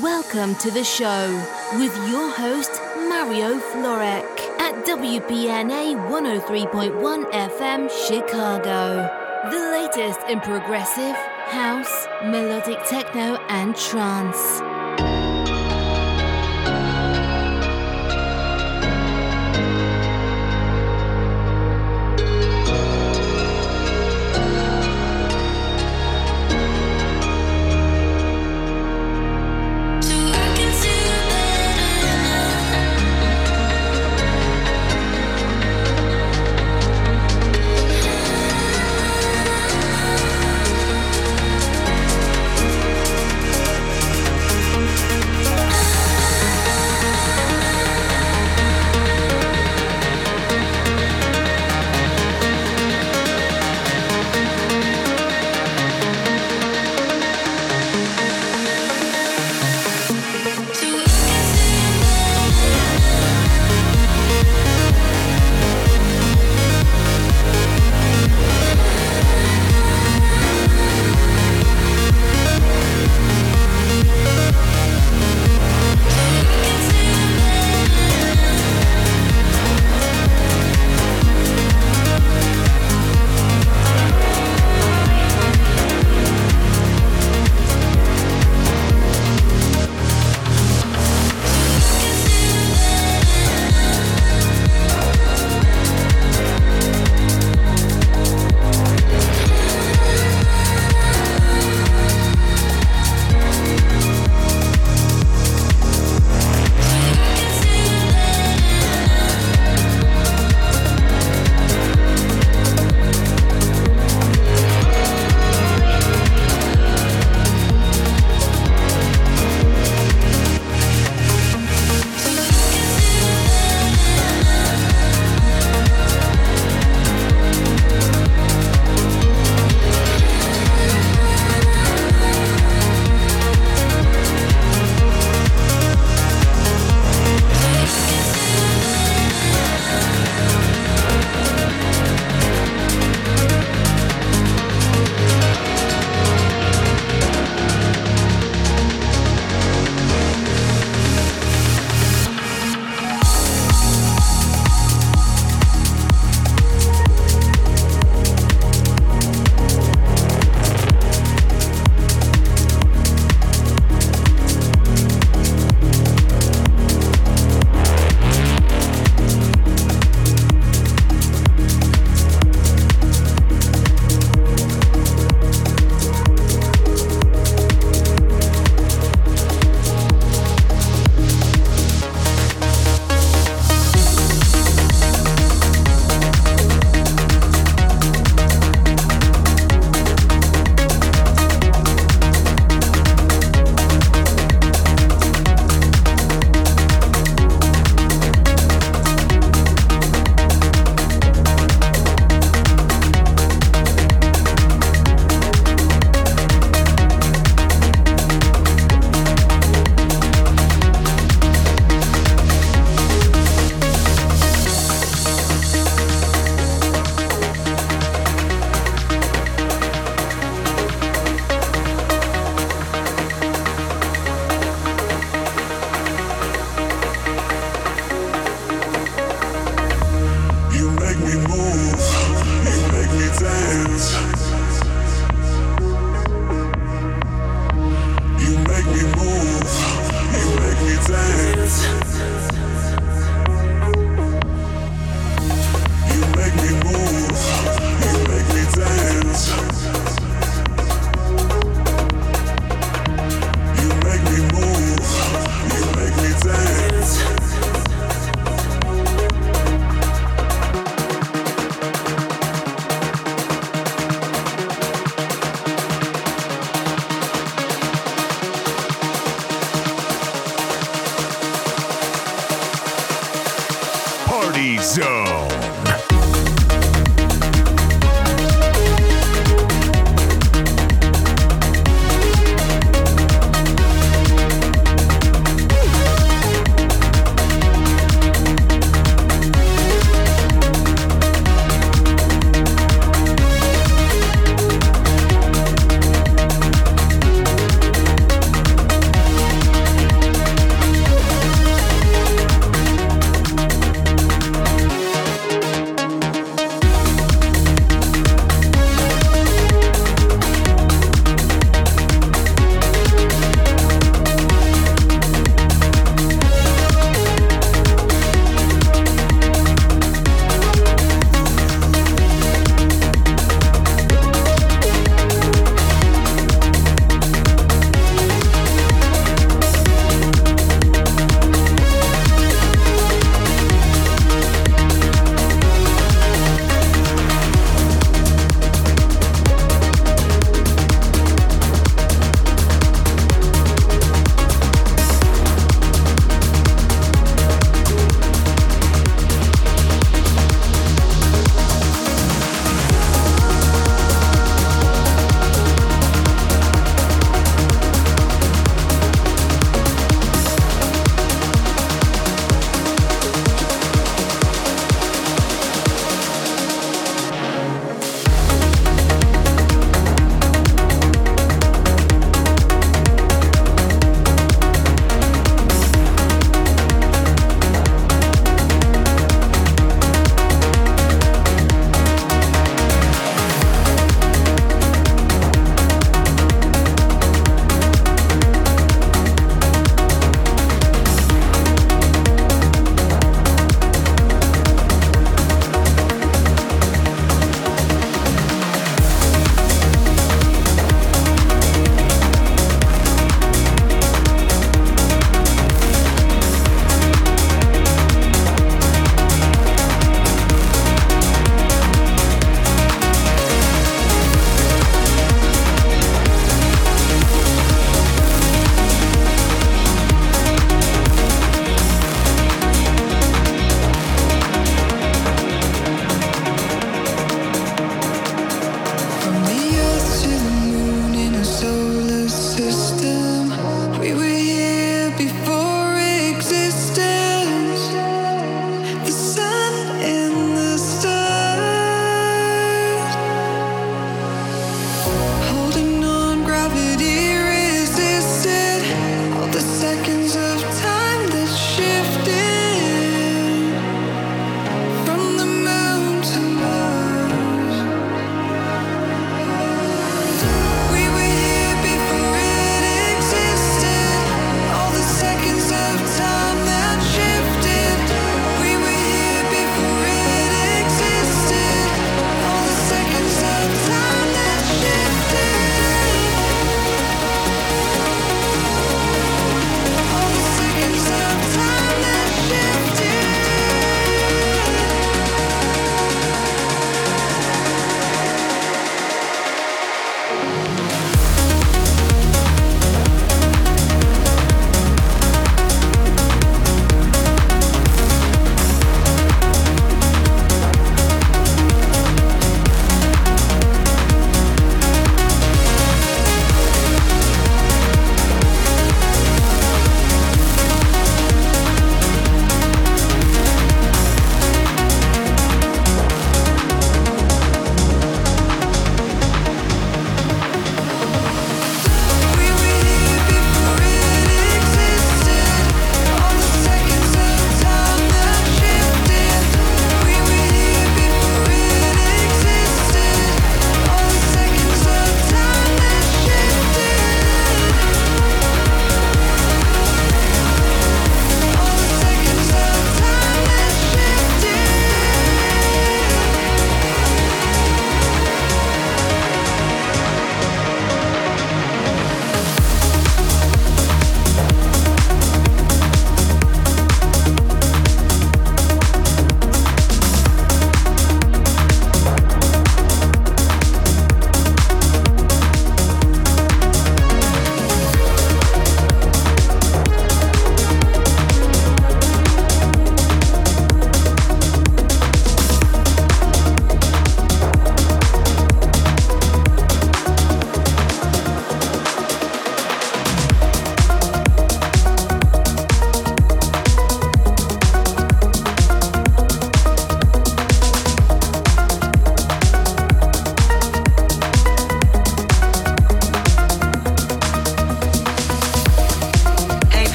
Welcome to the show with your host, Mario Florek at WPNA 103.1 FM Chicago. The latest in progressive, house, melodic techno, and trance.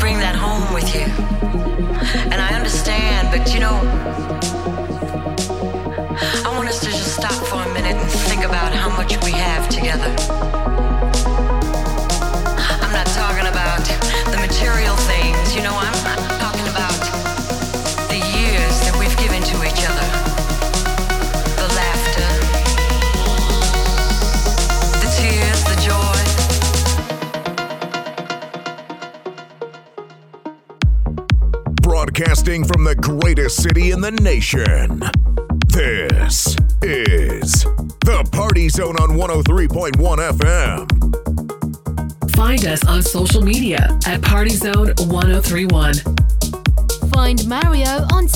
Bring that home with you. And I understand, but you know, I want us to just stop for a minute and think about how much we have together. Broadcasting from the greatest city in the nation. This is the Party Zone on 103.1 FM. Find us on social media at Party Zone 1031. Find Mario on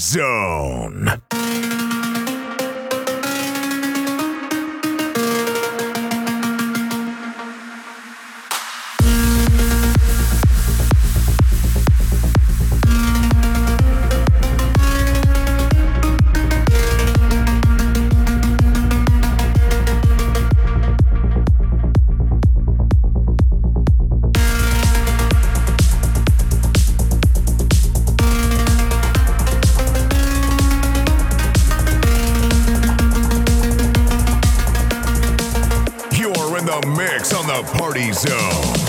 Zone. Zone.